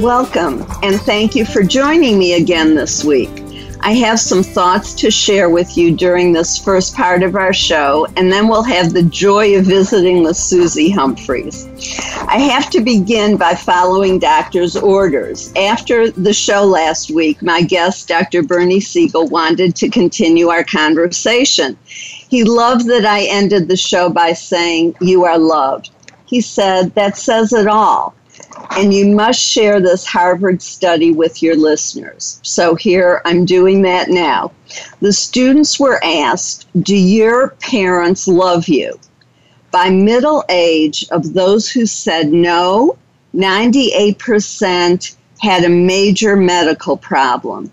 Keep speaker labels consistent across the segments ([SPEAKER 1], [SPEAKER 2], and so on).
[SPEAKER 1] Welcome, and thank you for joining me again this week. I have some thoughts to share with you during this first part of our show, and then we'll have the joy of visiting with Susie Humphreys. I have to begin by following doctor's orders. After the show last week, my guest, Dr. Bernie Siegel, wanted to continue our conversation. He loved that I ended the show by saying, You are loved. He said, That says it all. And you must share this Harvard study with your listeners. So here I'm doing that now. The students were asked, Do your parents love you? By middle age, of those who said no, 98% had a major medical problem.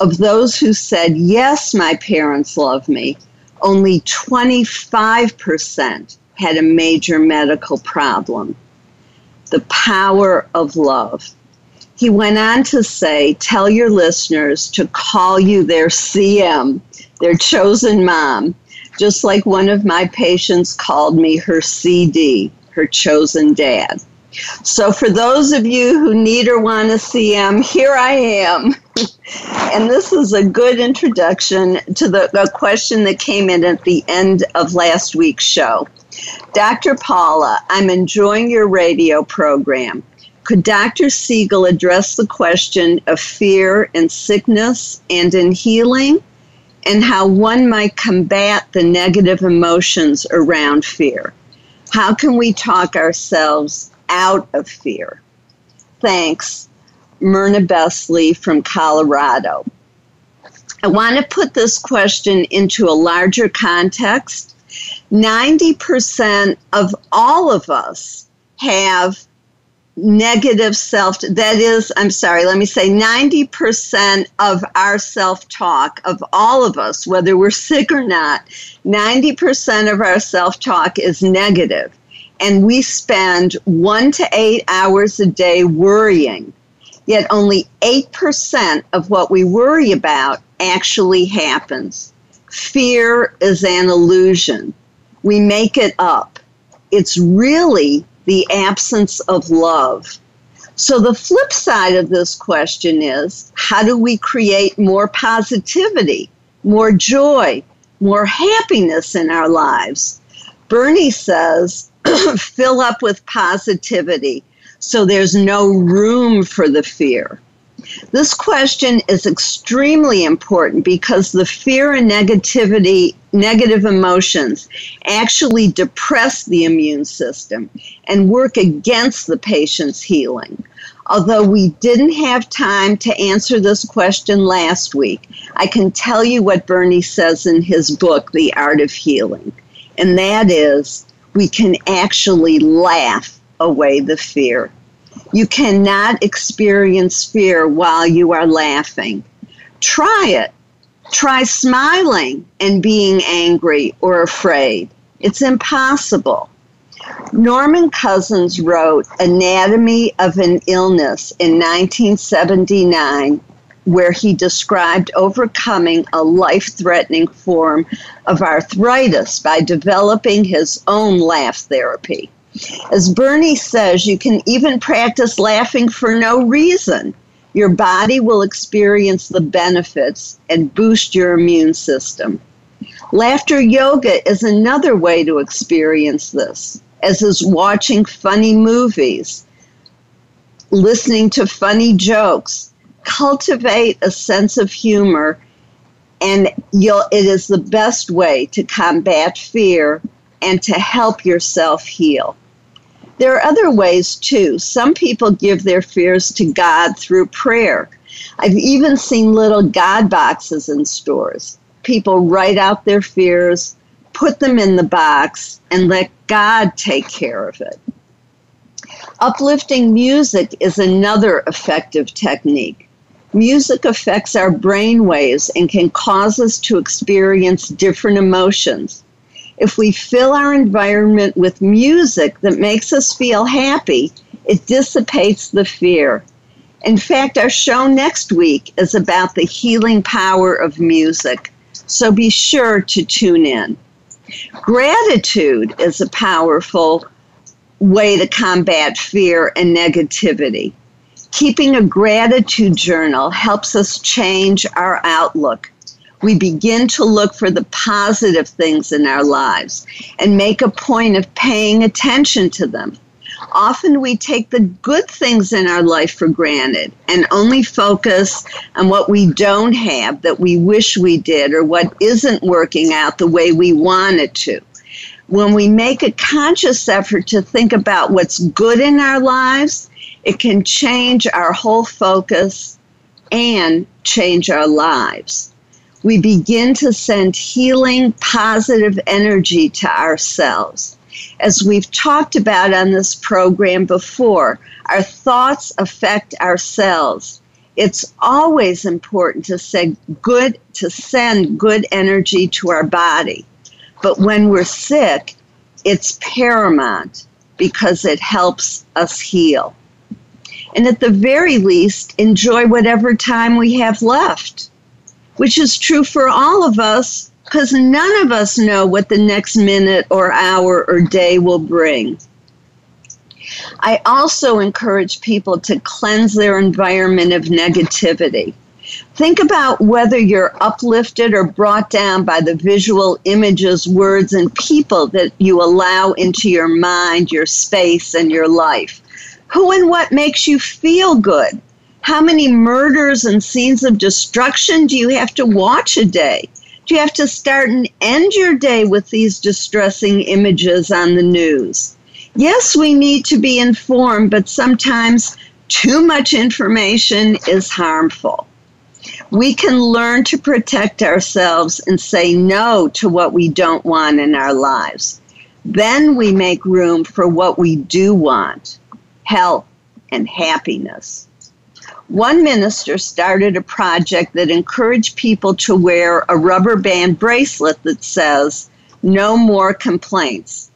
[SPEAKER 1] Of those who said, Yes, my parents love me, only 25% had a major medical problem. The power of love. He went on to say, Tell your listeners to call you their CM, their chosen mom, just like one of my patients called me her CD, her chosen dad. So, for those of you who need or want a CM, here I am. and this is a good introduction to the, the question that came in at the end of last week's show. Dr. Paula, I'm enjoying your radio program. Could Dr. Siegel address the question of fear in sickness and in healing, and how one might combat the negative emotions around fear? How can we talk ourselves out of fear? Thanks, Myrna Besley from Colorado. I want to put this question into a larger context. 90% of all of us have negative self that is i'm sorry let me say 90% of our self-talk of all of us whether we're sick or not 90% of our self-talk is negative. And we spend 1 to 8 hours a day worrying. Yet only 8% of what we worry about actually happens. Fear is an illusion we make it up it's really the absence of love. So, the flip side of this question is how do we create more positivity, more joy, more happiness in our lives? Bernie says, fill up with positivity so there's no room for the fear. This question is extremely important because the fear and negativity, negative emotions, actually depress the immune system and work against the patient's healing. Although we didn't have time to answer this question last week, I can tell you what Bernie says in his book, The Art of Healing. And that is, we can actually laugh away the fear. You cannot experience fear while you are laughing. Try it. Try smiling and being angry or afraid. It's impossible. Norman Cousins wrote Anatomy of an Illness in 1979, where he described overcoming a life threatening form of arthritis by developing his own laugh therapy. As Bernie says, you can even practice laughing for no reason. Your body will experience the benefits and boost your immune system. Laughter yoga is another way to experience this, as is watching funny movies, listening to funny jokes. Cultivate a sense of humor, and it is the best way to combat fear and to help yourself heal. There are other ways too. Some people give their fears to God through prayer. I've even seen little God boxes in stores. People write out their fears, put them in the box, and let God take care of it. Uplifting music is another effective technique. Music affects our brain waves and can cause us to experience different emotions. If we fill our environment with music that makes us feel happy, it dissipates the fear. In fact, our show next week is about the healing power of music, so be sure to tune in. Gratitude is a powerful way to combat fear and negativity. Keeping a gratitude journal helps us change our outlook we begin to look for the positive things in our lives and make a point of paying attention to them. Often we take the good things in our life for granted and only focus on what we don't have that we wish we did or what isn't working out the way we want it to. When we make a conscious effort to think about what's good in our lives, it can change our whole focus and change our lives we begin to send healing, positive energy to ourselves. As we've talked about on this program before, our thoughts affect our cells. It's always important to send good to send good energy to our body. But when we're sick, it's paramount because it helps us heal. And at the very least, enjoy whatever time we have left which is true for all of us because none of us know what the next minute or hour or day will bring. I also encourage people to cleanse their environment of negativity. Think about whether you're uplifted or brought down by the visual images, words, and people that you allow into your mind, your space, and your life. Who and what makes you feel good? How many murders and scenes of destruction do you have to watch a day? Do you have to start and end your day with these distressing images on the news? Yes, we need to be informed, but sometimes too much information is harmful. We can learn to protect ourselves and say no to what we don't want in our lives. Then we make room for what we do want health and happiness. One minister started a project that encouraged people to wear a rubber band bracelet that says, No more complaints.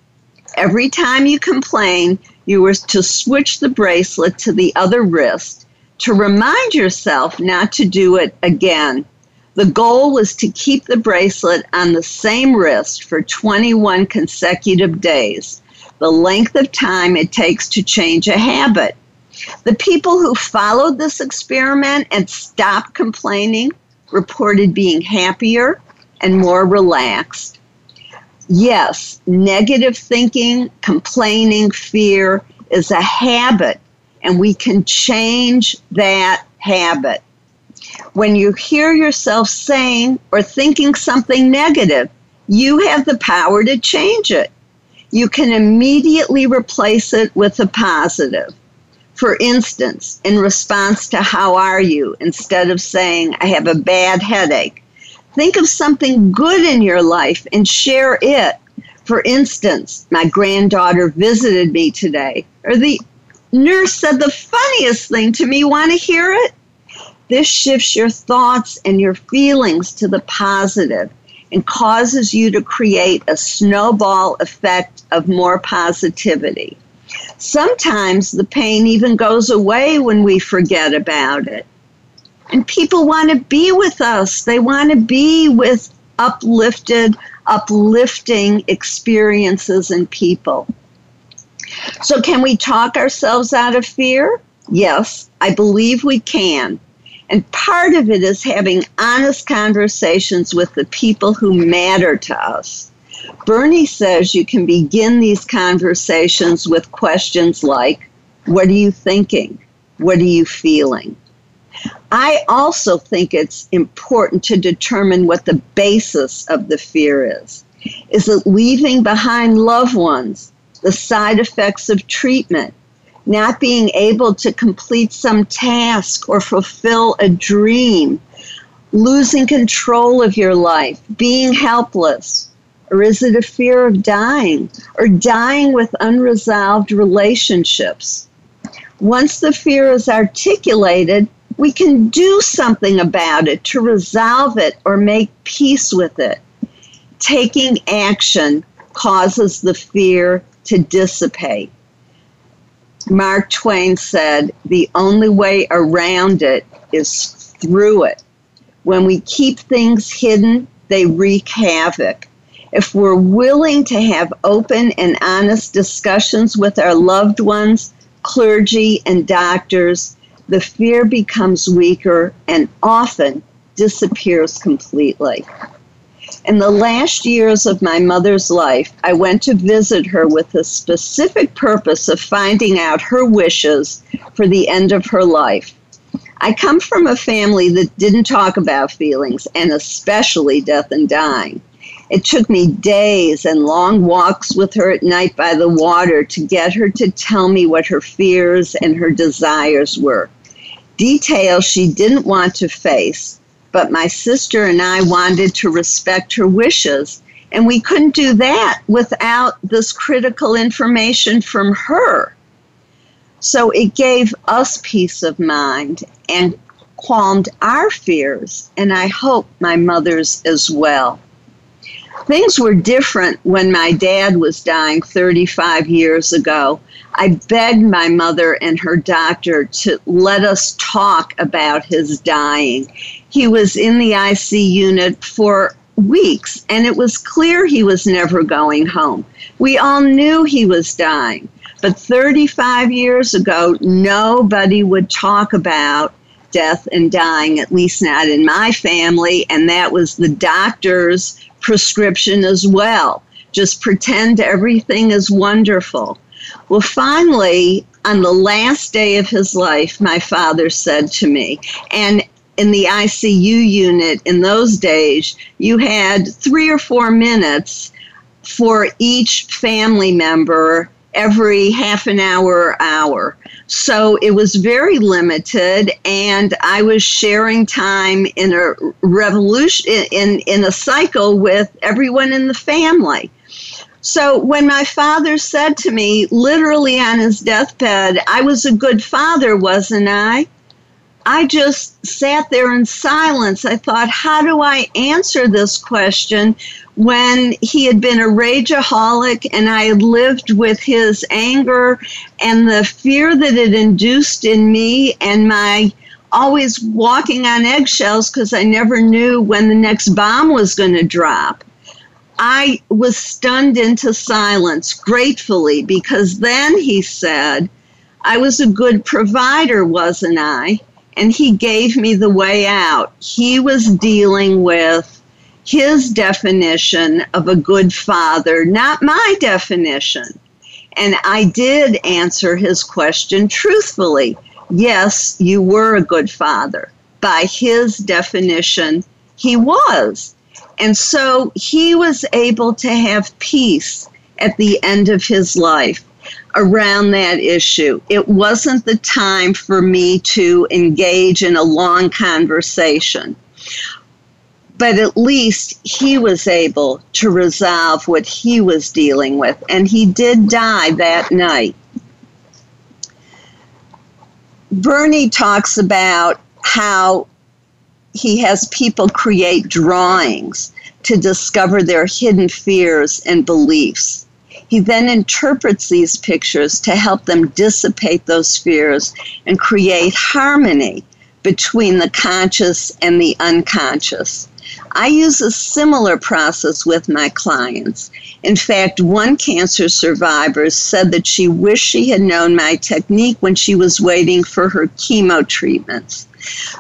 [SPEAKER 1] Every time you complain, you were to switch the bracelet to the other wrist to remind yourself not to do it again. The goal was to keep the bracelet on the same wrist for 21 consecutive days, the length of time it takes to change a habit. The people who followed this experiment and stopped complaining reported being happier and more relaxed. Yes, negative thinking, complaining, fear is a habit, and we can change that habit. When you hear yourself saying or thinking something negative, you have the power to change it. You can immediately replace it with a positive. For instance, in response to how are you, instead of saying I have a bad headache, think of something good in your life and share it. For instance, my granddaughter visited me today, or the nurse said the funniest thing to me. Want to hear it? This shifts your thoughts and your feelings to the positive and causes you to create a snowball effect of more positivity. Sometimes the pain even goes away when we forget about it. And people want to be with us, they want to be with uplifted, uplifting experiences and people. So, can we talk ourselves out of fear? Yes, I believe we can. And part of it is having honest conversations with the people who matter to us. Bernie says you can begin these conversations with questions like What are you thinking? What are you feeling? I also think it's important to determine what the basis of the fear is. Is it leaving behind loved ones, the side effects of treatment, not being able to complete some task or fulfill a dream, losing control of your life, being helpless? Or is it a fear of dying or dying with unresolved relationships? Once the fear is articulated, we can do something about it to resolve it or make peace with it. Taking action causes the fear to dissipate. Mark Twain said, The only way around it is through it. When we keep things hidden, they wreak havoc. If we're willing to have open and honest discussions with our loved ones, clergy, and doctors, the fear becomes weaker and often disappears completely. In the last years of my mother's life, I went to visit her with the specific purpose of finding out her wishes for the end of her life. I come from a family that didn't talk about feelings, and especially death and dying. It took me days and long walks with her at night by the water to get her to tell me what her fears and her desires were. Details she didn't want to face, but my sister and I wanted to respect her wishes. And we couldn't do that without this critical information from her. So it gave us peace of mind and calmed our fears, and I hope my mother's as well. Things were different when my dad was dying 35 years ago. I begged my mother and her doctor to let us talk about his dying. He was in the IC unit for weeks, and it was clear he was never going home. We all knew he was dying. But 35 years ago, nobody would talk about death and dying, at least not in my family, and that was the doctor's prescription as well. Just pretend everything is wonderful. Well, finally, on the last day of his life, my father said to me, and in the ICU unit in those days, you had three or four minutes for each family member every half an hour hour. So it was very limited, and I was sharing time in a revolution in in a cycle with everyone in the family. So when my father said to me, literally on his deathbed, I was a good father, wasn't I? I just sat there in silence. I thought, how do I answer this question when he had been a rageaholic and I had lived with his anger and the fear that it induced in me and my always walking on eggshells because I never knew when the next bomb was going to drop. I was stunned into silence gratefully because then he said, I was a good provider, wasn't I? and he gave me the way out. He was dealing with his definition of a good father, not my definition. And I did answer his question truthfully. Yes, you were a good father. By his definition, he was. And so he was able to have peace at the end of his life around that issue. It wasn't the time for me to engage in a long conversation. But at least he was able to resolve what he was dealing with, and he did die that night. Bernie talks about how he has people create drawings to discover their hidden fears and beliefs. He then interprets these pictures to help them dissipate those fears and create harmony between the conscious and the unconscious. I use a similar process with my clients. In fact, one cancer survivor said that she wished she had known my technique when she was waiting for her chemo treatments.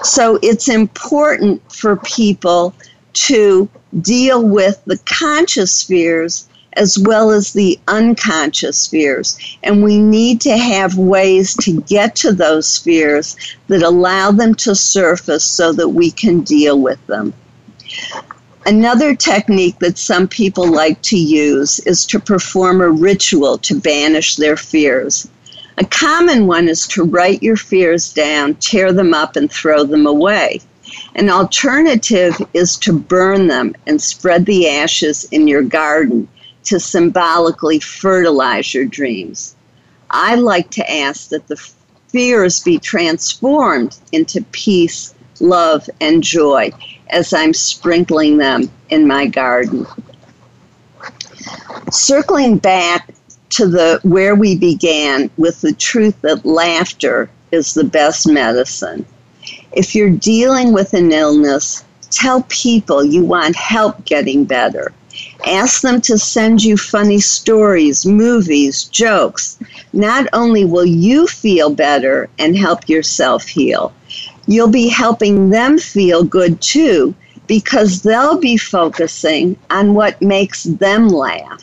[SPEAKER 1] So it's important for people to deal with the conscious fears as well as the unconscious fears. And we need to have ways to get to those fears that allow them to surface so that we can deal with them. Another technique that some people like to use is to perform a ritual to banish their fears. A common one is to write your fears down, tear them up, and throw them away. An alternative is to burn them and spread the ashes in your garden to symbolically fertilize your dreams. I like to ask that the fears be transformed into peace, love, and joy as I'm sprinkling them in my garden. Circling back to the where we began with the truth that laughter is the best medicine. If you're dealing with an illness, tell people you want help getting better. Ask them to send you funny stories, movies, jokes. Not only will you feel better and help yourself heal, you'll be helping them feel good too because they'll be focusing on what makes them laugh.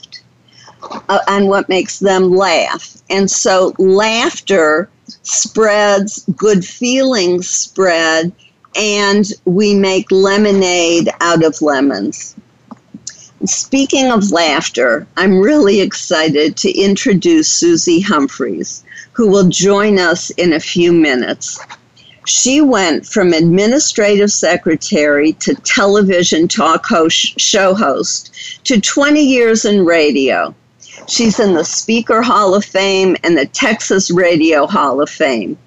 [SPEAKER 1] Uh, on what makes them laugh. And so laughter spreads, good feelings spread, and we make lemonade out of lemons. Speaking of laughter, I'm really excited to introduce Susie Humphreys, who will join us in a few minutes. She went from administrative secretary to television talk host, show host to 20 years in radio. She's in the Speaker Hall of Fame and the Texas Radio Hall of Fame.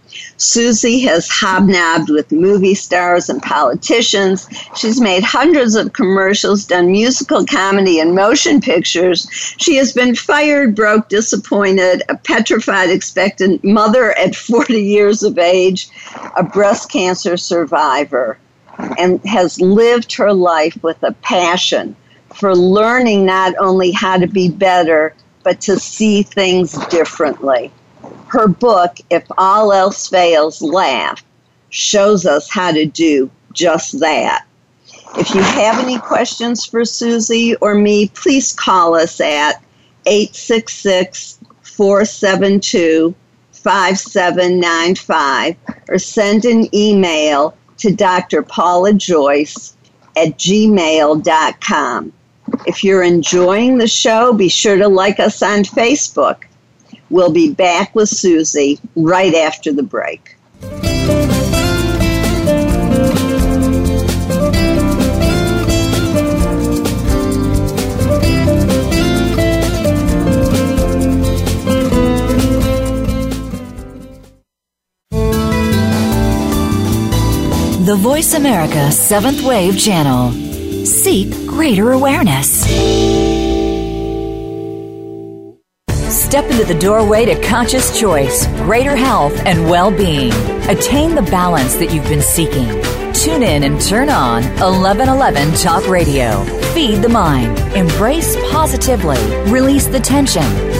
[SPEAKER 1] Susie has hobnobbed with movie stars and politicians. She's made hundreds of commercials, done musical comedy and motion pictures. She has been fired, broke, disappointed, a petrified, expectant mother at 40 years of age, a breast cancer survivor, and has lived her life with a passion for learning not only how to be better, but to see things differently. Her book, If All Else Fails, Laugh, shows us how to do just that. If you have any questions for Susie or me, please call us at 866 472 5795 or send an email to Dr. Paula Joyce at gmail.com. If you're enjoying the show, be sure to like us on Facebook. We'll be back with Susie right after the break.
[SPEAKER 2] The Voice America Seventh Wave Channel. Seek greater awareness. Step into the doorway to conscious choice, greater health, and well being. Attain the balance that you've been seeking. Tune in and turn on 1111 Talk Radio. Feed the mind. Embrace positively. Release the tension.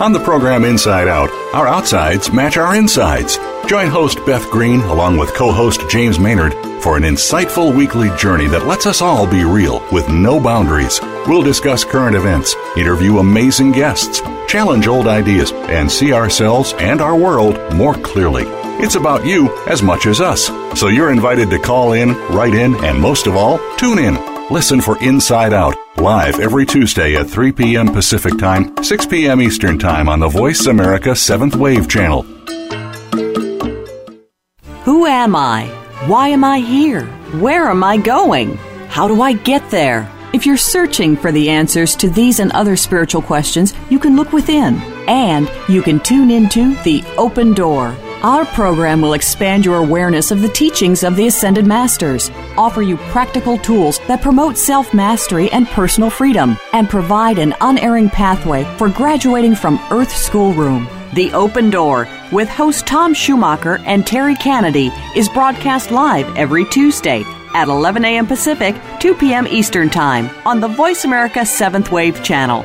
[SPEAKER 3] On the program Inside Out, our outsides match our insides. Join host Beth Green along with co host James Maynard for an insightful weekly journey that lets us all be real with no boundaries. We'll discuss current events, interview amazing guests, challenge old ideas, and see ourselves and our world more clearly. It's about you as much as us. So you're invited to call in, write in, and most of all, tune in. Listen for Inside Out live every Tuesday at 3 p.m. Pacific Time, 6 p.m. Eastern Time on the Voice America 7th Wave channel.
[SPEAKER 4] Who am I? Why am I here? Where am I going? How do I get there? If you're searching for the answers to these and other spiritual questions, you can look within and you can tune into The Open Door. Our program will expand your awareness of the teachings of the Ascended Masters, offer you practical tools that promote self mastery and personal freedom, and provide an unerring pathway for graduating from Earth Schoolroom. The Open Door with host Tom Schumacher and Terry Kennedy is broadcast live every Tuesday at 11 a.m. Pacific, 2 p.m. Eastern Time on the Voice America 7th Wave channel.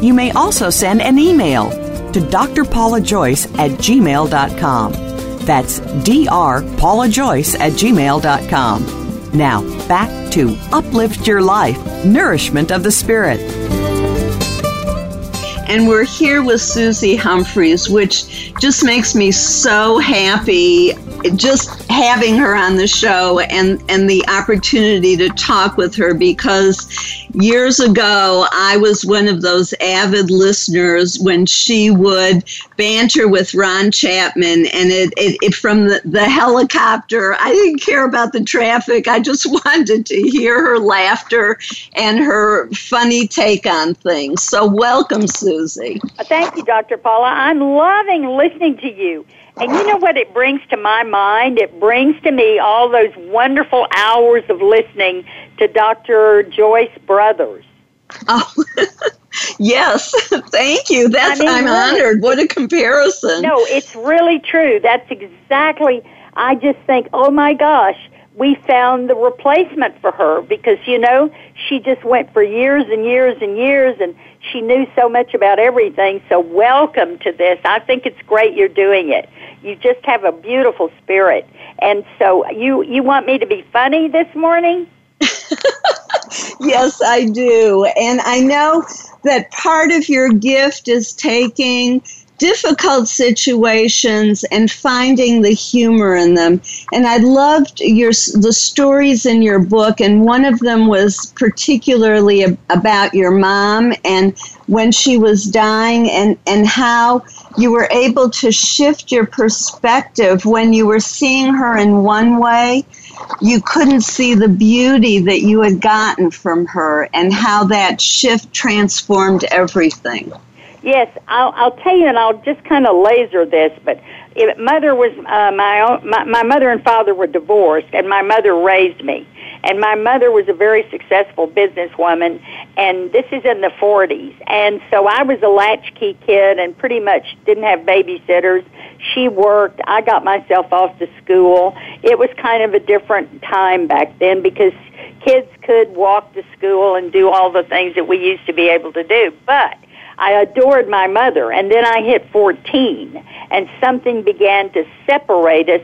[SPEAKER 4] You may also send an email to drpaulajoyce at gmail.com. That's drpaulajoyce at gmail.com. Now, back to Uplift Your Life Nourishment of the Spirit.
[SPEAKER 1] And we're here with Susie Humphreys, which just makes me so happy just having her on the show and, and the opportunity to talk with her because years ago I was one of those avid listeners when she would banter with Ron Chapman and it, it, it from the, the helicopter. I didn't care about the traffic. I just wanted to hear her laughter and her funny take on things. So welcome, Susie.
[SPEAKER 5] Thank you, Dr. Paula. I'm loving listening to you. And you know what it brings to my mind? It brings to me all those wonderful hours of listening to Dr. Joyce Brothers.
[SPEAKER 1] Oh, yes. Thank you. That's I am really, honored. What a comparison.
[SPEAKER 5] No, it's really true. That's exactly. I just think, oh my gosh, we found the replacement for her because you know she just went for years and years and years and she knew so much about everything. So welcome to this. I think it's great you're doing it. You just have a beautiful spirit. And so you you want me to be funny this morning?
[SPEAKER 1] yes, I do. And I know that part of your gift is taking difficult situations and finding the humor in them. And I loved your the stories in your book, and one of them was particularly about your mom and when she was dying, and and how you were able to shift your perspective when you were seeing her in one way. You couldn't see the beauty that you had gotten from her, and how that shift transformed everything.
[SPEAKER 5] Yes, I'll, I'll tell you, and I'll just kind of laser this. But if mother was uh, my, own, my my mother and father were divorced, and my mother raised me. And my mother was a very successful businesswoman, and this is in the 40s. And so I was a latchkey kid and pretty much didn't have babysitters. She worked. I got myself off to school. It was kind of a different time back then because kids could walk to school and do all the things that we used to be able to do. But I adored my mother, and then I hit 14, and something began to separate us,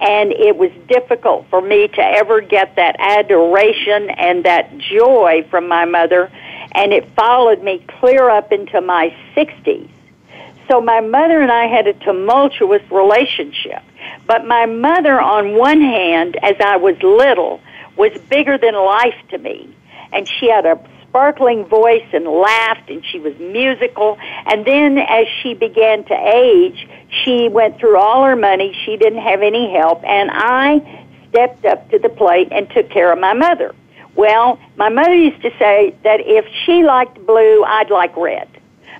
[SPEAKER 5] and it was difficult for me to ever get that adoration and that joy from my mother, and it followed me clear up into my 60s. So my mother and I had a tumultuous relationship. But my mother, on one hand, as I was little, was bigger than life to me. And she had a sparkling voice and laughed and she was musical. And then as she began to age, she went through all her money. She didn't have any help. And I stepped up to the plate and took care of my mother. Well, my mother used to say that if she liked blue, I'd like red.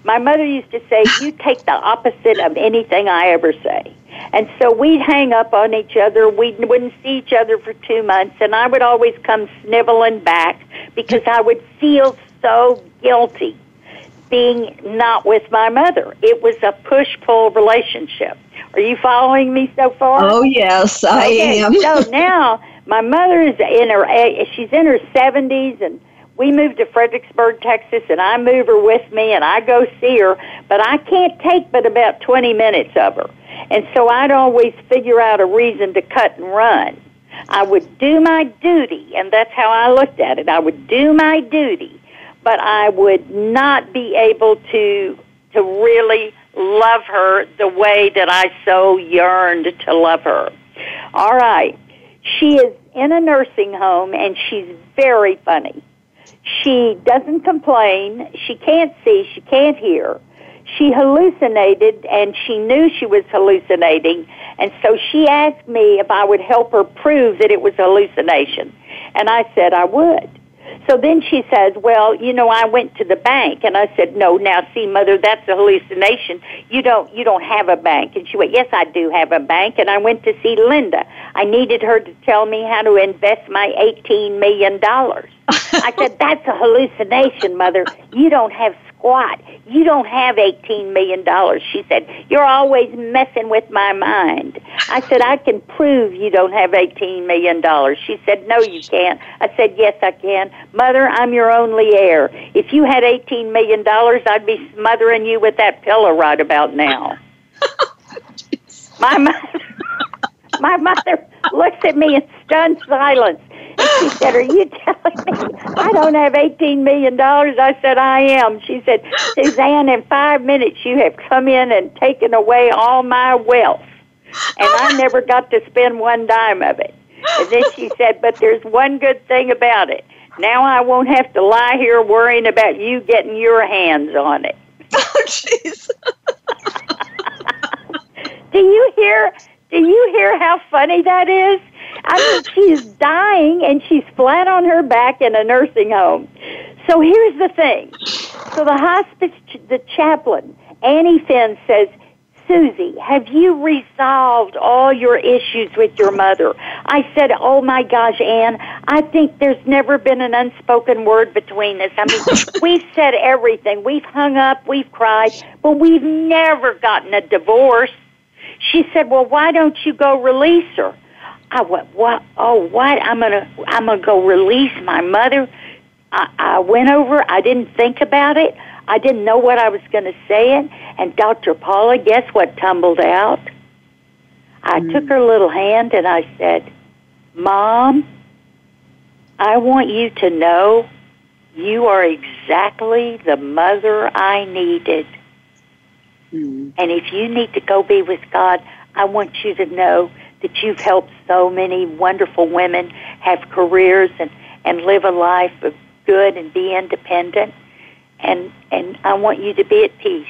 [SPEAKER 5] My mother used to say, you take the opposite of anything I ever say. And so we'd hang up on each other. We wouldn't see each other for two months, and I would always come sniveling back because I would feel so guilty being not with my mother. It was a push pull relationship. Are you following me so far?
[SPEAKER 1] Oh yes, I
[SPEAKER 5] okay,
[SPEAKER 1] am.
[SPEAKER 5] so now my mother is in her she's in her seventies and we moved to Fredericksburg, Texas, and I move her with me, and I go see her, but I can't take but about 20 minutes of her. And so I'd always figure out a reason to cut and run. I would do my duty, and that's how I looked at it. I would do my duty, but I would not be able to to really love her the way that I so yearned to love her. All right. She is in a nursing home and she's very funny. She doesn't complain. She can't see. She can't hear. She hallucinated and she knew she was hallucinating. And so she asked me if I would help her prove that it was a hallucination. And I said I would. So then she says, "Well, you know, I went to the bank." And I said, "No, now see, mother, that's a hallucination. You don't you don't have a bank." And she went, "Yes, I do have a bank." And I went to see Linda. I needed her to tell me how to invest my 18 million dollars. I said, "That's a hallucination, mother. You don't have squat. You don't have $18 million. She said, You're always messing with my mind. I said, I can prove you don't have $18 million. She said, No, you can't. I said, Yes, I can. Mother, I'm your only heir. If you had $18 million, I'd be smothering you with that pillow right about now. my mother, my mother looks at me in stunned silence. She said, Are you telling me I don't have $18 million? I said, I am. She said, Suzanne, in five minutes you have come in and taken away all my wealth. And I never got to spend one dime of it. And then she said, But there's one good thing about it. Now I won't have to lie here worrying about you getting your hands on it.
[SPEAKER 1] Oh, jeez.
[SPEAKER 5] do you hear? Do you hear how funny that is? I mean, she's dying and she's flat on her back in a nursing home. So here's the thing. So the hospice, the chaplain, Annie Finn says, Susie, have you resolved all your issues with your mother? I said, Oh my gosh, Anne, I think there's never been an unspoken word between us. I mean, we've said everything. We've hung up, we've cried, but we've never gotten a divorce. She said, Well, why don't you go release her? I went, what? Oh, what? I'm gonna, I'm gonna go release my mother. I, I went over. I didn't think about it. I didn't know what I was going to say. It and Dr. Paula, guess what tumbled out? I mm. took her little hand and I said, "Mom, I want you to know you are exactly the mother I needed." Mm. And if you need to go be with God, I want you to know that you've helped so many wonderful women have careers and, and live a life of good and be independent. And, and I want you to be at peace.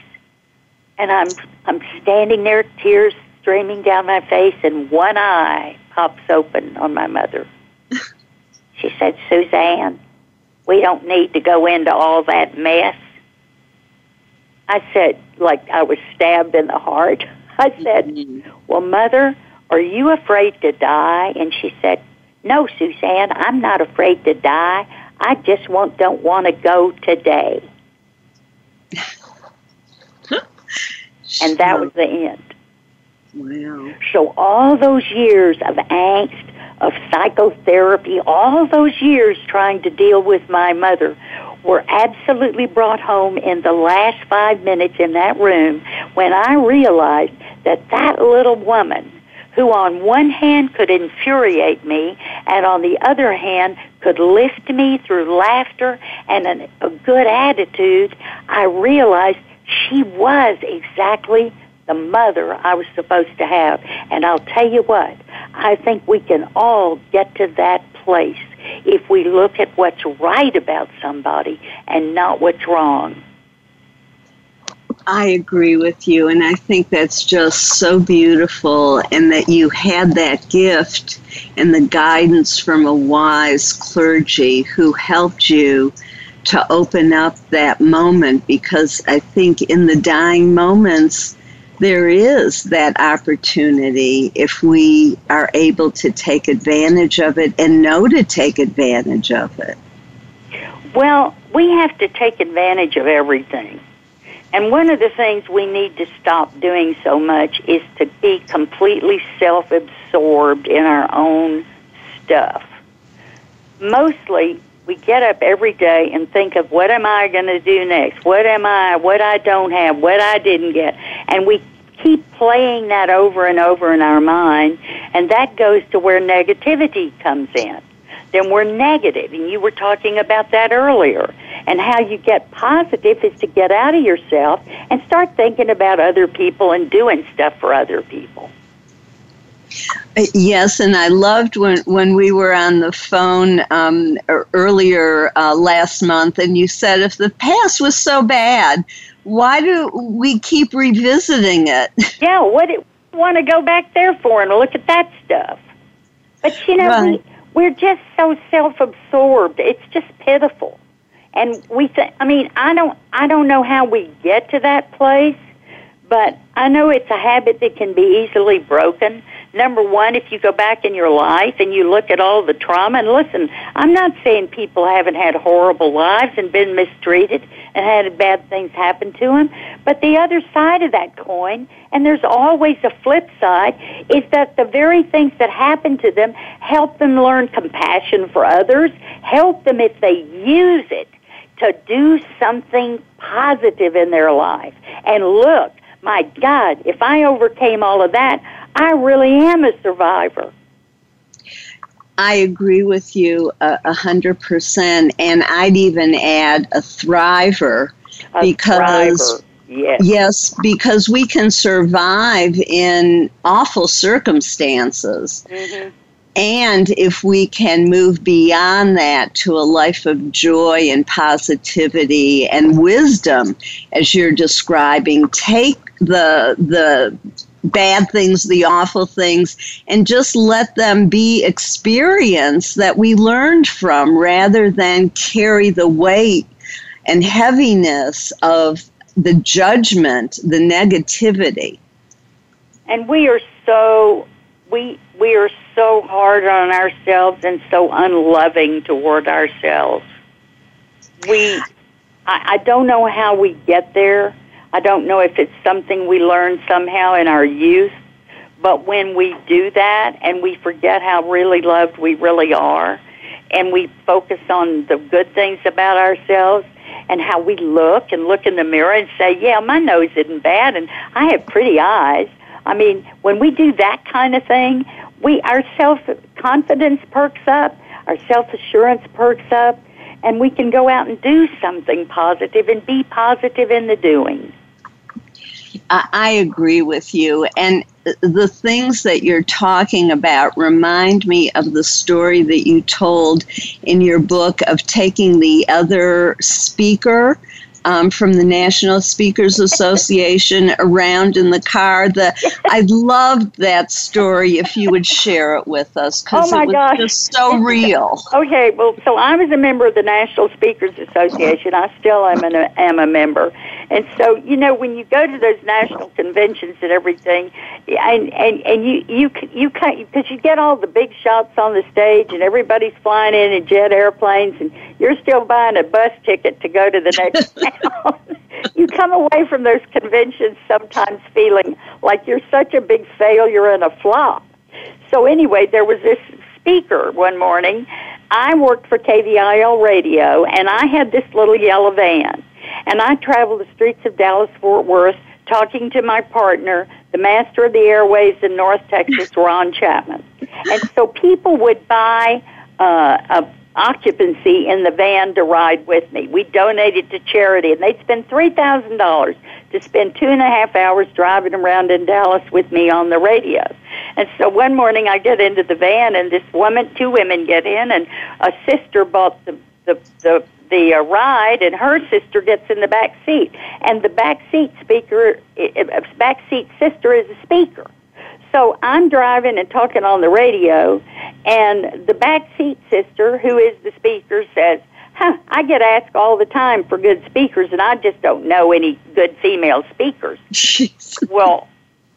[SPEAKER 5] And I'm, I'm standing there, tears streaming down my face, and one eye pops open on my mother. she said, Suzanne, we don't need to go into all that mess. I said, like I was stabbed in the heart. I said, mm-hmm. Well, Mother, are you afraid to die? And she said, No, Suzanne, I'm not afraid to die. I just want, don't want to go today. and that was the end.
[SPEAKER 1] Wow.
[SPEAKER 5] So all those years of angst, of psychotherapy, all those years trying to deal with my mother were absolutely brought home in the last five minutes in that room when I realized that that little woman who on one hand could infuriate me and on the other hand could lift me through laughter and an, a good attitude, I realized she was exactly the mother I was supposed to have. And I'll tell you what, I think we can all get to that place if we look at what's right about somebody and not what's wrong.
[SPEAKER 1] I agree with you, and I think that's just so beautiful, and that you had that gift and the guidance from a wise clergy who helped you to open up that moment because I think in the dying moments, there is that opportunity if we are able to take advantage of it and know to take advantage of it.
[SPEAKER 5] Well, we have to take advantage of everything. And one of the things we need to stop doing so much is to be completely self absorbed in our own stuff. Mostly, we get up every day and think of what am I going to do next? What am I, what I don't have, what I didn't get. And we keep playing that over and over in our mind, and that goes to where negativity comes in. Then we're negative, and you were talking about that earlier. And how you get positive is to get out of yourself and start thinking about other people and doing stuff for other people.
[SPEAKER 1] Yes, and I loved when, when we were on the phone um, earlier uh, last month, and you said if the past was so bad, why do we keep revisiting it?
[SPEAKER 5] Yeah, what do we want to go back there for and look at that stuff? But you know, right. We, we're just so self-absorbed. It's just pitiful, and we. Th- I mean, I don't. I don't know how we get to that place, but I know it's a habit that can be easily broken number one, if you go back in your life and you look at all the trauma, and listen, I'm not saying people haven't had horrible lives and been mistreated and had bad things happen to him. but the other side of that coin, and there's always a flip side, is that the very things that happen to them help them learn compassion for others, help them if they use it to do something positive in their life. And look, my God, if I overcame all of that, I really am a survivor.
[SPEAKER 1] I agree with you a hundred percent, and I'd even add a thriver
[SPEAKER 5] a
[SPEAKER 1] because
[SPEAKER 5] thriver. Yes.
[SPEAKER 1] yes, because we can survive in awful circumstances. Mm-hmm. And if we can move beyond that to a life of joy and positivity and wisdom, as you're describing, take the the bad things, the awful things, and just let them be experience that we learned from rather than carry the weight and heaviness of the judgment, the negativity.
[SPEAKER 5] And we are so we we are so hard on ourselves and so unloving toward ourselves. We I, I don't know how we get there I don't know if it's something we learn somehow in our youth, but when we do that and we forget how really loved we really are, and we focus on the good things about ourselves and how we look and look in the mirror and say, yeah, my nose isn't bad and I have pretty eyes. I mean, when we do that kind of thing, we our self confidence perks up, our self assurance perks up, and we can go out and do something positive and be positive in the doing.
[SPEAKER 1] I agree with you. And the things that you're talking about remind me of the story that you told in your book of taking the other speaker um, from the National Speakers Association around in the car. The I loved that story. If you would share it with us, because
[SPEAKER 5] oh
[SPEAKER 1] it was
[SPEAKER 5] gosh.
[SPEAKER 1] just so real.
[SPEAKER 5] Okay, well, so I was a member of the National Speakers Association. I still am an, am a member, and so you know when you go to those national conventions and everything, and and and you you you because you get all the big shots on the stage, and everybody's flying in in jet airplanes, and you're still buying a bus ticket to go to the next town. you come away from those conventions sometimes feeling like you're such a big failure and a flop. So anyway, there was this speaker one morning. I worked for KVIL radio and I had this little yellow van. And I traveled the streets of Dallas Fort Worth talking to my partner, the master of the airways in North Texas, Ron Chapman. And so people would buy uh, a occupancy in the van to ride with me. We donated to charity, and they'd spend three thousand dollars to spend two and a half hours driving around in Dallas with me on the radio. And so one morning I get into the van, and this woman, two women get in, and a sister bought the the the the uh, ride, and her sister gets in the back seat, and the back seat speaker, back seat sister is a speaker. So I'm driving and talking on the radio, and the back seat sister, who is the speaker, says, huh, I get asked all the time for good speakers, and I just don't know any good female speakers.
[SPEAKER 1] Jeez.
[SPEAKER 5] Well,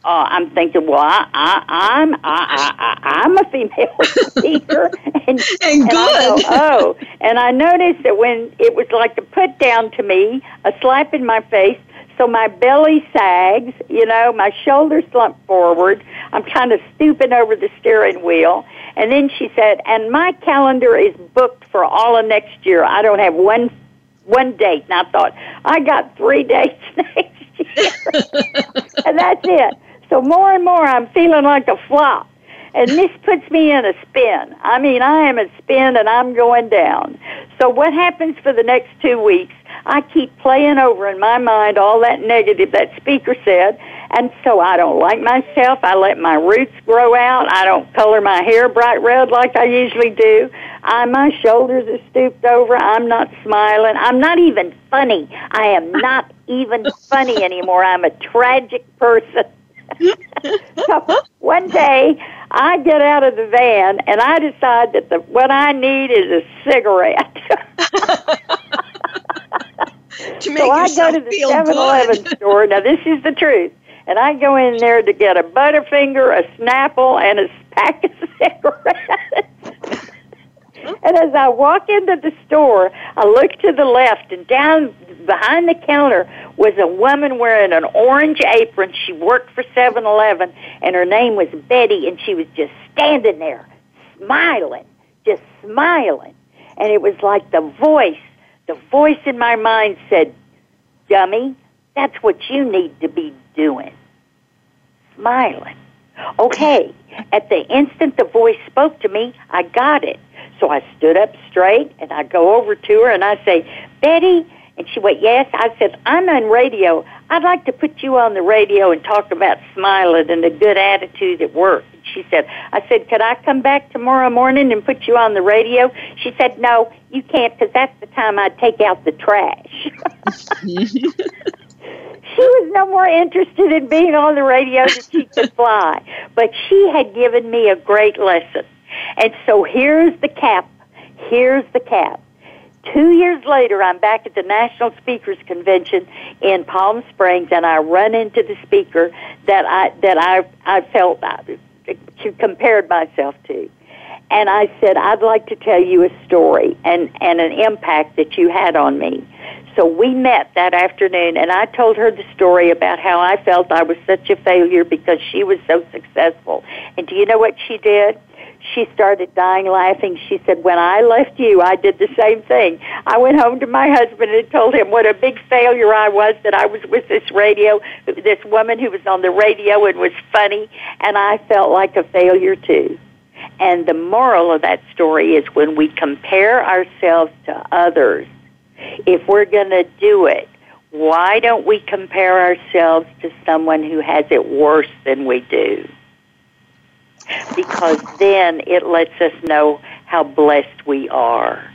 [SPEAKER 5] uh, I'm thinking, well, I, I, I'm I, I, I'm a female speaker, and,
[SPEAKER 1] and, and.
[SPEAKER 5] I go, oh, and I noticed that when it was like a put down to me, a slap in my face, so my belly sags, you know, my shoulders slump forward. I'm kind of stooping over the steering wheel. And then she said, and my calendar is booked for all of next year. I don't have one one date. And I thought, I got three dates next year. and that's it. So more and more, I'm feeling like a flop. And this puts me in a spin. I mean, I am a spin and I'm going down. So what happens for the next two weeks? I keep playing over in my mind all that negative that speaker said, and so I don't like myself. I let my roots grow out. I don't color my hair bright red like I usually do. I, my shoulders are stooped over. I'm not smiling. I'm not even funny. I am not even funny anymore. I'm a tragic person. So one day I get out of the van and I decide that the what I need is a cigarette.
[SPEAKER 1] to make so
[SPEAKER 5] I go to the 7-Eleven store. Now this is the truth. And I go in there to get a Butterfinger, a Snapple, and a pack of cigarettes. And as I walk into the store, I look to the left, and down behind the counter was a woman wearing an orange apron. She worked for 7-Eleven, and her name was Betty, and she was just standing there, smiling, just smiling. And it was like the voice, the voice in my mind said, dummy, that's what you need to be doing. Smiling. Okay, at the instant the voice spoke to me, I got it. So I stood up straight and I go over to her and I say, Betty, and she went, Yes. I said, I'm on radio. I'd like to put you on the radio and talk about smiling and a good attitude at work. And she said, I said, Could I come back tomorrow morning and put you on the radio? She said, No, you can't because that's the time I take out the trash. she was no more interested in being on the radio than she could fly. But she had given me a great lesson. And so here's the cap. Here's the cap. Two years later, I'm back at the National Speakers Convention in Palm Springs, and I run into the speaker that I that I I felt uh, I compared myself to, and I said, "I'd like to tell you a story and and an impact that you had on me." So we met that afternoon, and I told her the story about how I felt I was such a failure because she was so successful. And do you know what she did? She started dying laughing. She said, When I left you, I did the same thing. I went home to my husband and told him what a big failure I was that I was with this radio, this woman who was on the radio and was funny, and I felt like a failure too. And the moral of that story is when we compare ourselves to others, if we're going to do it, why don't we compare ourselves to someone who has it worse than we do? Because then it lets us know how blessed we are.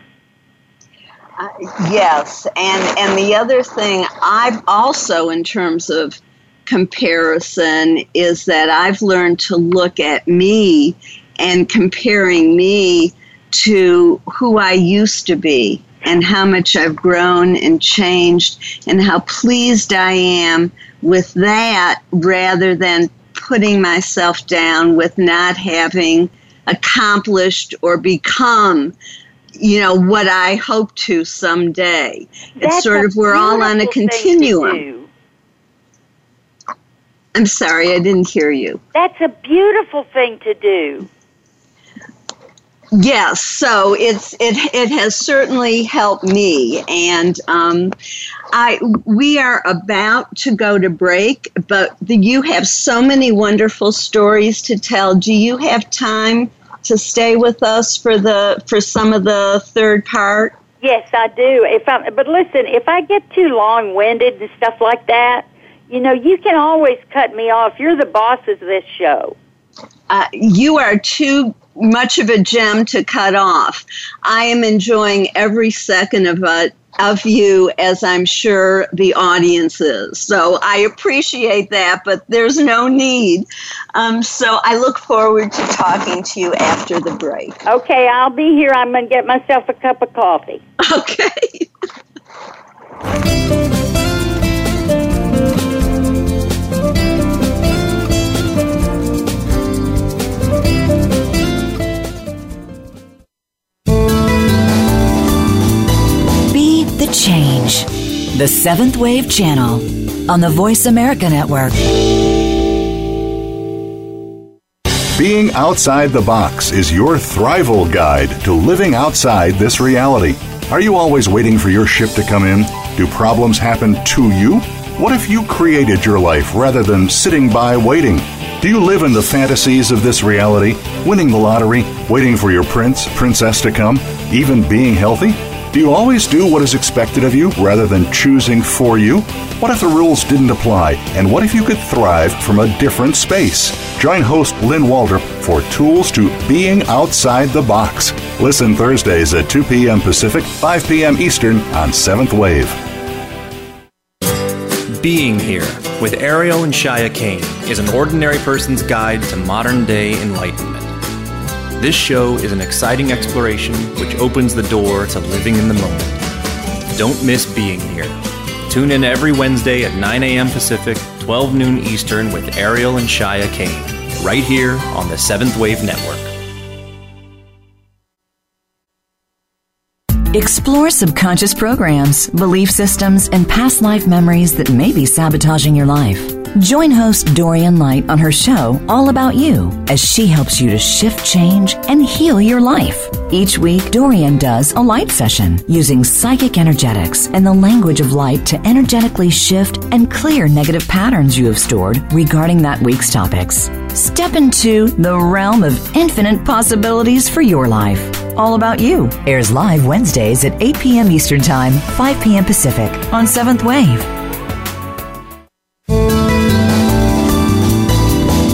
[SPEAKER 1] Uh, yes, and and the other thing I've also in terms of comparison is that I've learned to look at me and comparing me to who I used to be and how much I've grown and changed and how pleased I am with that rather than putting myself down with not having accomplished or become you know what I hope to someday.
[SPEAKER 5] That's
[SPEAKER 1] it's sort of we're all on a continuum. I'm sorry, I didn't hear you.
[SPEAKER 5] That's a beautiful thing to do.
[SPEAKER 1] Yes, so it's it it has certainly helped me, and um, I we are about to go to break, but the, you have so many wonderful stories to tell. Do you have time to stay with us for the for some of the third part?
[SPEAKER 5] Yes, I do. If I but listen, if I get too long winded and stuff like that, you know, you can always cut me off. You're the boss of this show.
[SPEAKER 1] Uh, you are too much of a gem to cut off. I am enjoying every second of it of you as I'm sure the audience is. So I appreciate that, but there's no need. Um, so I look forward to talking to you after the break.
[SPEAKER 5] Okay, I'll be here. I'm going to get myself a cup of coffee.
[SPEAKER 1] Okay.
[SPEAKER 2] Change. The Seventh Wave Channel on the Voice America Network.
[SPEAKER 3] Being outside the box is your Thrival guide to living outside this reality. Are you always waiting for your ship to come in? Do problems happen to you? What if you created your life rather than sitting by waiting? Do you live in the fantasies of this reality, winning the lottery, waiting for your prince, princess to come, even being healthy? Do you always do what is expected of you rather than choosing for you? What if the rules didn't apply? And what if you could thrive from a different space? Join host Lynn Waldrop for tools to being outside the box. Listen Thursdays at 2 p.m. Pacific, 5 p.m. Eastern on 7th Wave.
[SPEAKER 6] Being Here with Ariel and Shya Kane is an ordinary person's guide to modern day enlightenment. This show is an exciting exploration which opens the door to living in the moment. Don't miss Being Here. Tune in every Wednesday at 9 a.m. Pacific, 12 noon Eastern with Ariel and Shya Kane, right here on the Seventh Wave Network.
[SPEAKER 2] Explore subconscious programs, belief systems, and past life memories that may be sabotaging your life. Join host Dorian Light on her show All About You as she helps you to shift change and heal your life. Each week, Dorian does a light session using psychic energetics and the language of light to energetically shift and clear negative patterns you have stored regarding that week's topics. Step into the realm of infinite possibilities for your life. All About You airs live Wednesdays at 8 p.m. Eastern Time, 5 p.m. Pacific on 7th Wave.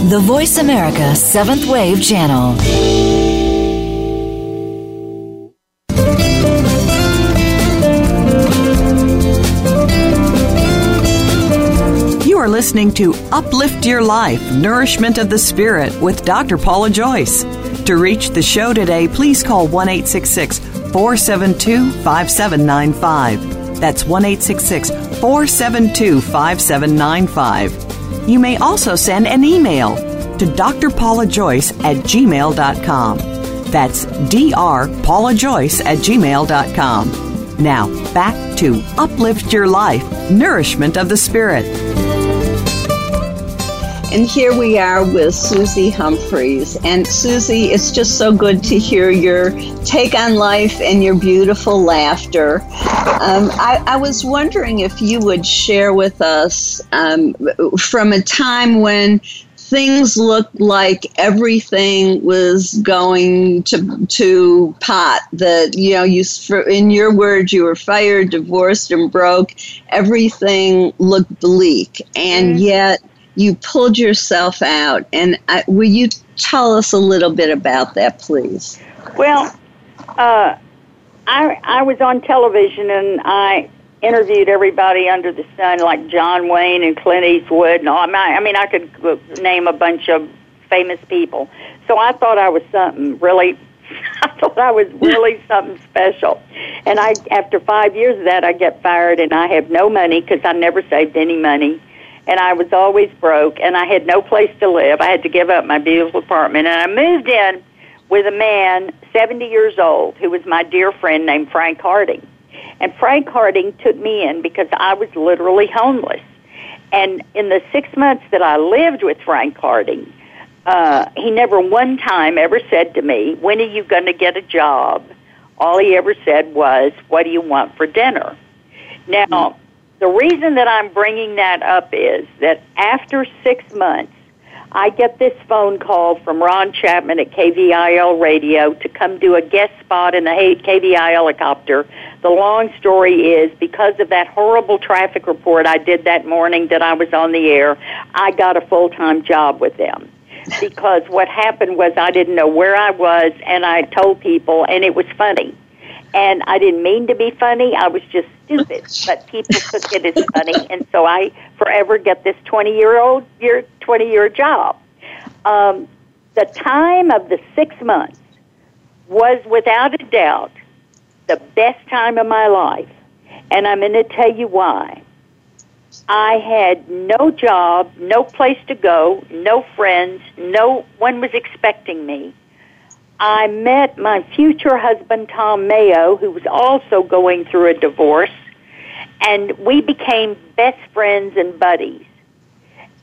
[SPEAKER 2] The Voice America 7th Wave Channel.
[SPEAKER 4] Listening to Uplift Your Life Nourishment of the Spirit with Dr. Paula Joyce. To reach the show today, please call 1 472 5795. That's 1 472 5795. You may also send an email to drpaulajoyce at gmail.com. That's drpaulajoyce at gmail.com. Now, back to Uplift Your Life Nourishment of the Spirit.
[SPEAKER 1] And here we are with Suzie Humphreys. And Suzie, it's just so good to hear your take on life and your beautiful laughter. Um, I, I, was wondering if you would share with us um, from a time when things looked like everything was going to to pot that you know you in your words you were fired divorced and broke everything looked bleak and mm. yet you pulled yourself out. And I, will you tell us a little bit about that, please?
[SPEAKER 5] Well, uh, I I was on television and I interviewed everybody under the sun, like John Wayne and Clint Eastwood, and all. I mean, I could name a bunch of famous people. So I thought I was something really. I thought I was really something special. And I, after five years of that, I get fired, and I have no money because I never saved any money and I was always broke, and I had no place to live. I had to give up my beautiful apartment, and I moved in with a man, 70 years old, who was my dear friend named Frank Harding. And Frank Harding took me in because I was literally homeless. And in the six months that I lived with Frank Harding, uh, he never one time ever said to me, When are you going to get a job? All he ever said was, What do you want for dinner? Now, the reason that I'm bringing that up is that after six months, I get this phone call from Ron Chapman at KVIL Radio to come do a guest spot in the KVIL helicopter. The long story is because of that horrible traffic report I did that morning that I was on the air, I got a full time job with them. Because what happened was I didn't know where I was and I told people and it was funny and I didn't mean to be funny. I was just stupid, but people took it as funny, and so I forever get this twenty year old year twenty year job. Um, the time of the six months was without a doubt the best time of my life, and I'm going to tell you why. I had no job, no place to go, no friends, no one was expecting me. I met my future husband, Tom Mayo, who was also going through a divorce, and we became best friends and buddies.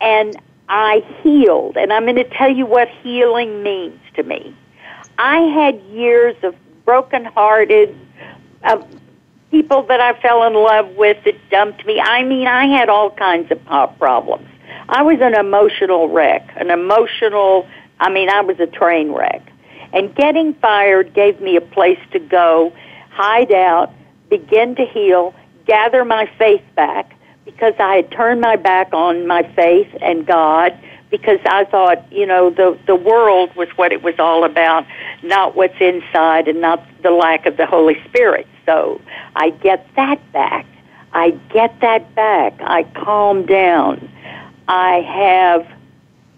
[SPEAKER 5] And I healed, and I'm going to tell you what healing means to me. I had years of brokenhearted, uh, people that I fell in love with that dumped me. I mean, I had all kinds of problems. I was an emotional wreck, an emotional, I mean, I was a train wreck. And getting fired gave me a place to go, hide out, begin to heal, gather my faith back because I had turned my back on my faith and God because I thought, you know, the the world was what it was all about, not what's inside and not the lack of the Holy Spirit. So I get that back. I get that back. I calm down. I have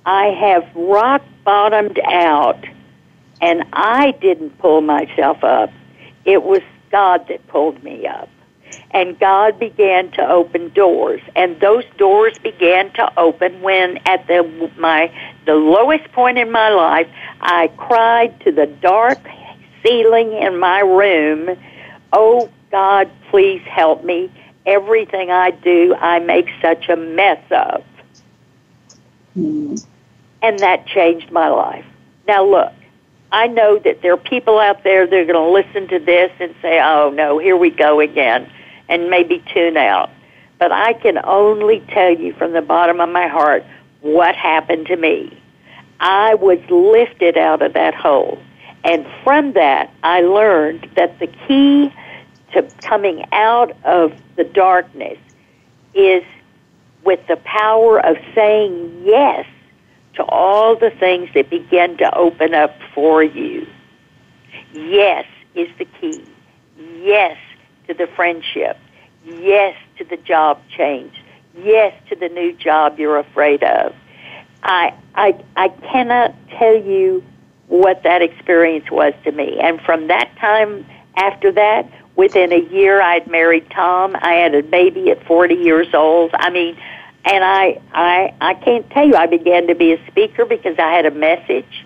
[SPEAKER 5] I have rock bottomed out and I didn't pull myself up. It was God that pulled me up and God began to open doors, and those doors began to open when, at the my the lowest point in my life, I cried to the dark ceiling in my room, "Oh God, please help me! Everything I do, I make such a mess of." Mm. And that changed my life. Now look, I know that there are people out there that are going to listen to this and say, "Oh no, here we go again." and maybe tune out. But I can only tell you from the bottom of my heart what happened to me. I was lifted out of that hole. And from that, I learned that the key to coming out of the darkness is with the power of saying yes to all the things that begin to open up for you. Yes is the key. Yes to the friendship. Yes to the job change. Yes to the new job you're afraid of. I, I, I cannot tell you what that experience was to me. And from that time after that, within a year, I'd married Tom. I had a baby at 40 years old. I mean, and I, I, I can't tell you, I began to be a speaker because I had a message.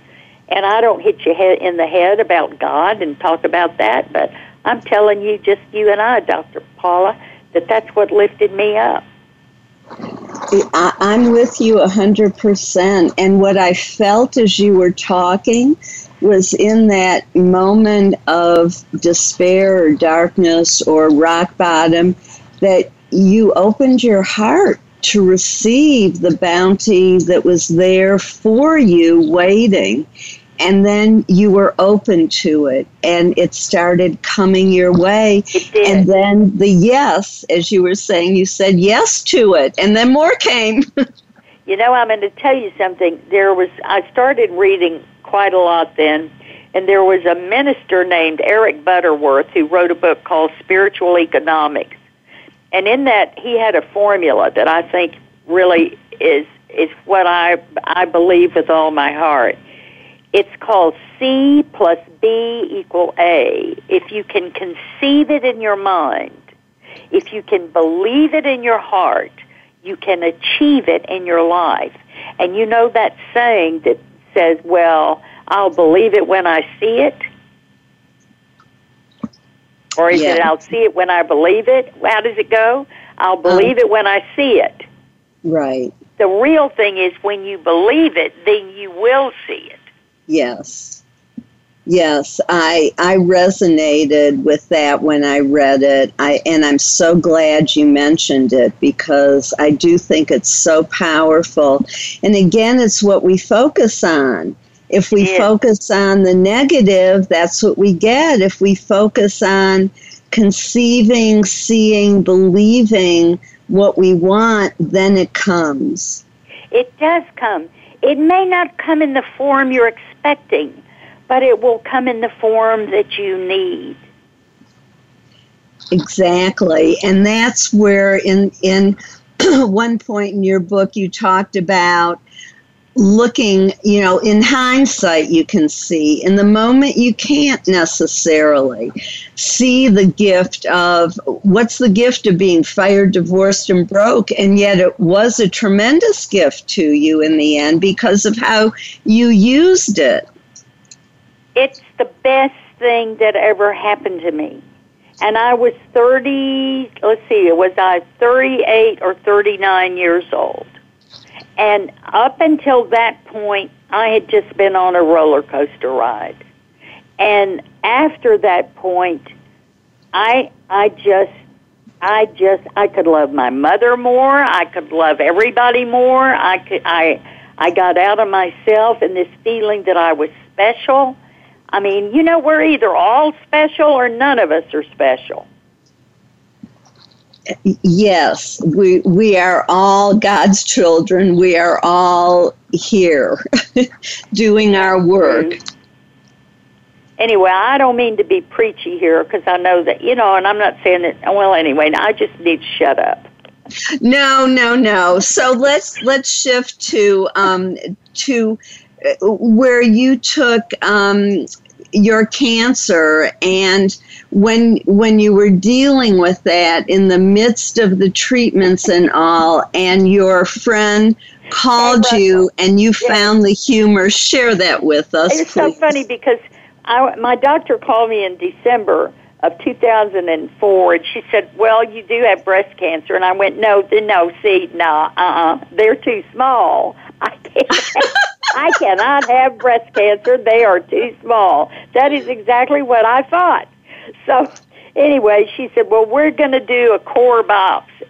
[SPEAKER 5] And I don't hit you in the head about God and talk about that, but I'm telling you, just you and I, Dr. Paula, that that's what lifted me up.
[SPEAKER 1] I'm with you 100%. And what I felt as you were talking was in that moment of despair or darkness or rock bottom that you opened your heart to receive the bounty that was there for you waiting and then you were open to it and it started coming your way. And then the yes as you were saying you said yes to it and then more came.
[SPEAKER 5] You know i'm going to tell you something. There was i started reading quite a lot then and there was a minister named eric butterworth who wrote a book called spiritual economics and in that he had a formula that i think really is is what i i believe with all my heart it's called C plus B equal A. If you can conceive it in your mind, if you can believe it in your heart, you can achieve it in your life. And you know that saying that says, well, I'll believe it when I see it? Or is yeah. it I'll see it when I believe it? How does it go? I'll believe um, it when I see it.
[SPEAKER 1] Right.
[SPEAKER 5] The real thing is when you believe it, then you will see it.
[SPEAKER 1] Yes. Yes, I I resonated with that when I read it. I and I'm so glad you mentioned it because I do think it's so powerful. And again, it's what we focus on. If we yeah. focus on the negative, that's what we get. If we focus on conceiving, seeing, believing what we want, then it comes.
[SPEAKER 5] It does come. It may not come in the form you're expecting, but it will come in the form that you need.
[SPEAKER 1] Exactly. And that's where in in one point in your book you talked about looking, you know, in hindsight, you can see. In the moment, you can't necessarily see the gift of what's the gift of being fired, divorced, and broke. And yet, it was a tremendous gift to you in the end because of how you used it.
[SPEAKER 5] It's the best thing that ever happened to me. And I was 30, let's see, was I 38 or 39 years old? And up until that point, I had just been on a roller coaster ride. And after that point, I I just I just I could love my mother more. I could love everybody more. I could I I got out of myself and this feeling that I was special. I mean, you know, we're either all special or none of us are special.
[SPEAKER 1] Yes, we we are all God's children. We are all here doing our work.
[SPEAKER 5] Anyway, I don't mean to be preachy here because I know that you know, and I'm not saying that. Well, anyway, I just need to shut up.
[SPEAKER 1] No, no, no. So let's let's shift to um, to uh, where you took um, your cancer. And when when you were dealing with that in the midst of the treatments and all and your friend called you and you found the humor share that with us
[SPEAKER 5] it's
[SPEAKER 1] please.
[SPEAKER 5] so funny because I, my doctor called me in december of 2004 and she said well you do have breast cancer. And i went no no see no uh-uh they're too small. I can't I cannot have breast cancer. They are too small. That is exactly what I thought. So, anyway, she said, Well, we're going to do a core biopsy.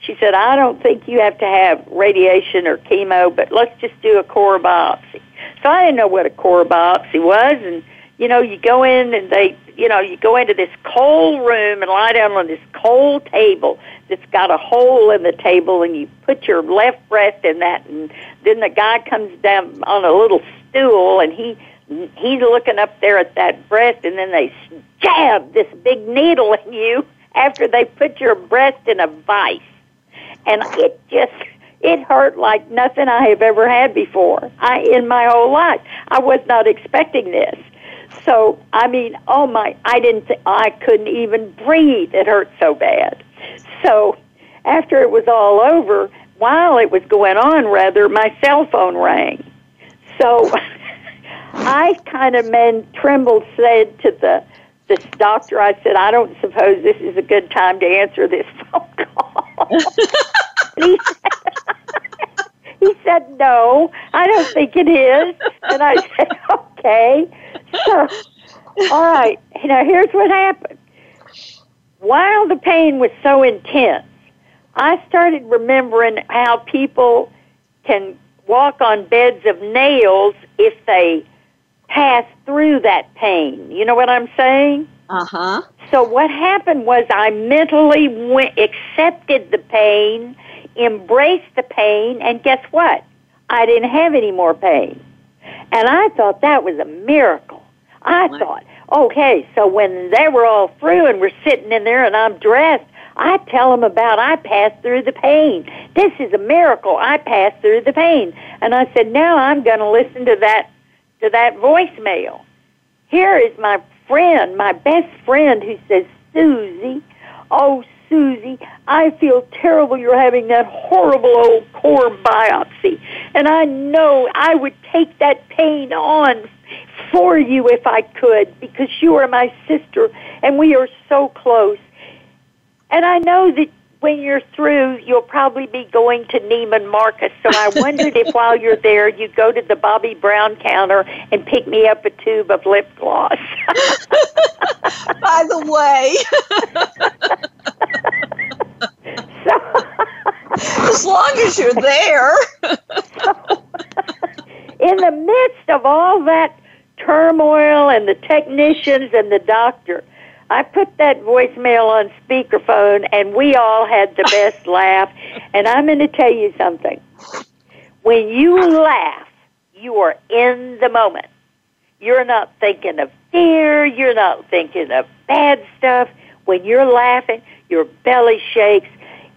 [SPEAKER 5] She said, I don't think you have to have radiation or chemo, but let's just do a core biopsy. So I didn't know what a core biopsy was, and you know, you go in and they, you know, you go into this cold room and lie down on this cold table that's got a hole in the table, and you put your left breast in that, and then the guy comes down on a little stool, and he he's looking up there at that breast, and then they jab this big needle in you after they put your breast in a vice, and it just it hurt like nothing I have ever had before. I in my whole life. I was not expecting this. So, I mean, oh my, I didn't, th- I couldn't even breathe. It hurt so bad. So, after it was all over, while it was going on, rather, my cell phone rang. So, I kind of man trembled, said to the this doctor, I said, I don't suppose this is a good time to answer this phone call. he, said, he said, No, I don't think it is. And I said, Okay. So, all right. Now, here's what happened. While the pain was so intense, I started remembering how people can walk on beds of nails if they pass through that pain. You know what I'm saying?
[SPEAKER 1] Uh huh.
[SPEAKER 5] So what happened was I mentally went, accepted the pain, embraced the pain, and guess what? I didn't have any more pain. And I thought that was a miracle. I what? thought, okay, so when they were all through and we're sitting in there and I'm dressed, I tell them about I passed through the pain. This is a miracle. I passed through the pain. And I said, now I'm going to listen to that to that voicemail. Here is my friend, my best friend who says, Suzie, oh Suzie, I feel terrible you're having that horrible old core biopsy. And I know I would take that pain on for you if I could because you are my sister and we are so close. And I know that when you're through, you'll probably be going to Neiman Marcus. So I wondered if while you're there, you'd go to the Bobbi Brown counter and pick me up a tube of lip gloss.
[SPEAKER 1] By the way. so, as long as you're there.
[SPEAKER 5] so, in the midst of all that turmoil and the technicians and the doctor, I put that voicemail on speakerphone and we all had the best laugh. And I'm going to tell you something. When you laugh, you are in the moment. You're not thinking of fear. You're not thinking of bad stuff. When you're laughing, your belly shakes.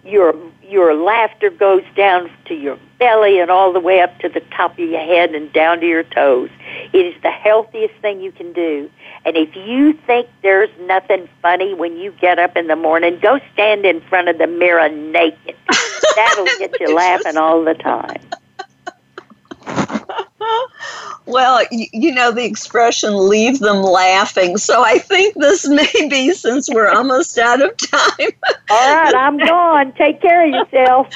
[SPEAKER 5] Your your laughter goes down to your belly and all the way up to the top of your head and down to your toes. It is the healthiest thing you can do. And if you think there's nothing funny when you get up in the morning, go stand in front of the mirror naked. That'll get you laughing all the time.
[SPEAKER 1] Well, you, you, know the expression leave them laughing. So I think this may be since we're almost out of time.
[SPEAKER 5] All right, I'm gone. Take care of yourself.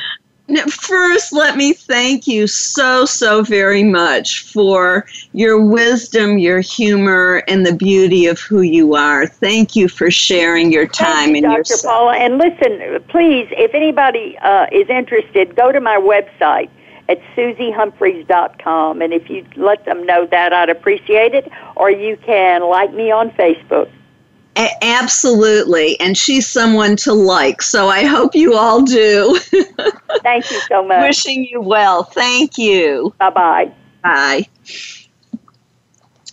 [SPEAKER 1] First, let me thank you so, so very much for your wisdom, your humor, and the beauty of who you are. Thank you for sharing your time you, and
[SPEAKER 5] Dr. your. Paula, and listen, please, if anybody uh, is interested, go to my website at suziehumphreys.com, and if you let them know that, I'd appreciate it. Or you can like me on Facebook.
[SPEAKER 1] A- absolutely. And she's someone to like. So I hope you all do.
[SPEAKER 5] Thank you so much.
[SPEAKER 1] Wishing you well. Thank you.
[SPEAKER 5] Bye-bye.
[SPEAKER 1] Bye.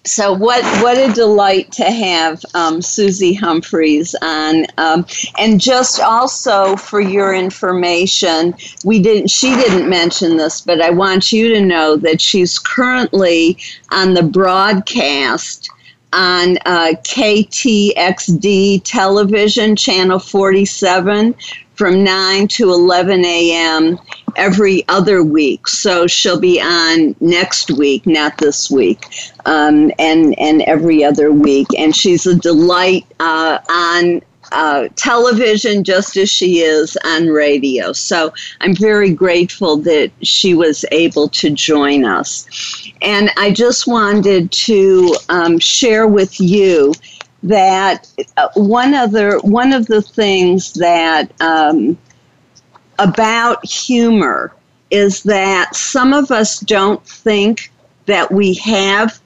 [SPEAKER 1] So what what a delight to have um, Suzie Humphreys on, um, and just also for your information, we didn't she didn't mention this, but I want you to know that she's currently on the broadcast on uh, KTXD television, channel 47, from 9 to 11 a.m. every other week. So she'll be on next week, not this week, um, and, and every other week. And she's a delight uh, on uh, television just as she is on radio. So I'm very grateful that she was able to join us. And I just wanted to um, share with you that uh, one other one of the things that um, about humor is that some of us don't think that we have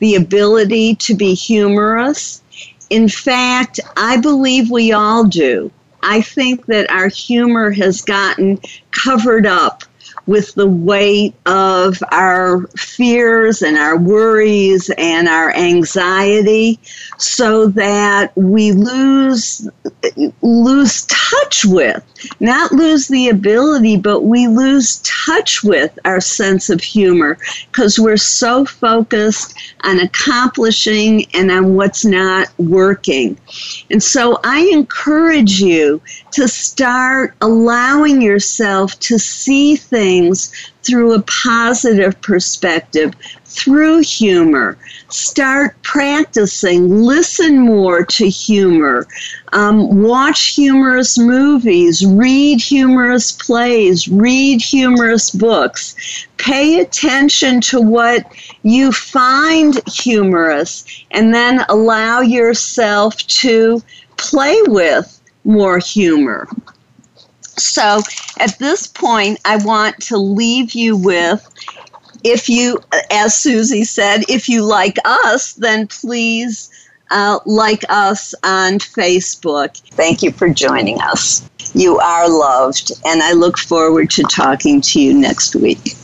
[SPEAKER 1] the ability to be humorous in fact, I believe we all do. I think that our humor has gotten covered up with the weight of our fears and our worries and our anxiety so that we lose lose touch with not lose the ability but we lose touch with our sense of humor. Because we're so focused on accomplishing and on what's not working. And so i encourage you to start allowing yourself to see things through a positive perspective, through humor. Start practicing, listen more to humor, um, watch humorous movies, read humorous plays, read humorous books. Pay attention to what you find humorous, and then allow yourself to play with more humor. So at this point, I want to leave you with if you, as Suzie said, if you like us, then please uh, like us on Facebook. Thank you for joining us. You are loved, and I look forward to talking to you next week.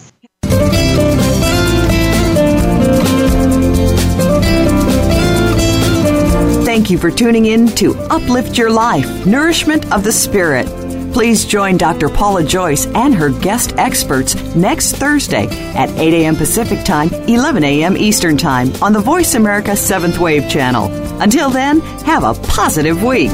[SPEAKER 4] Thank you for tuning in to Uplift Your Life Nourishment of the Spirit. Please join Dr. Paula Joyce and her guest experts next Thursday at 8 a.m. Pacific Time, 11 a.m. Eastern Time on the Voice America 7th Wave channel. Until then, have a positive week.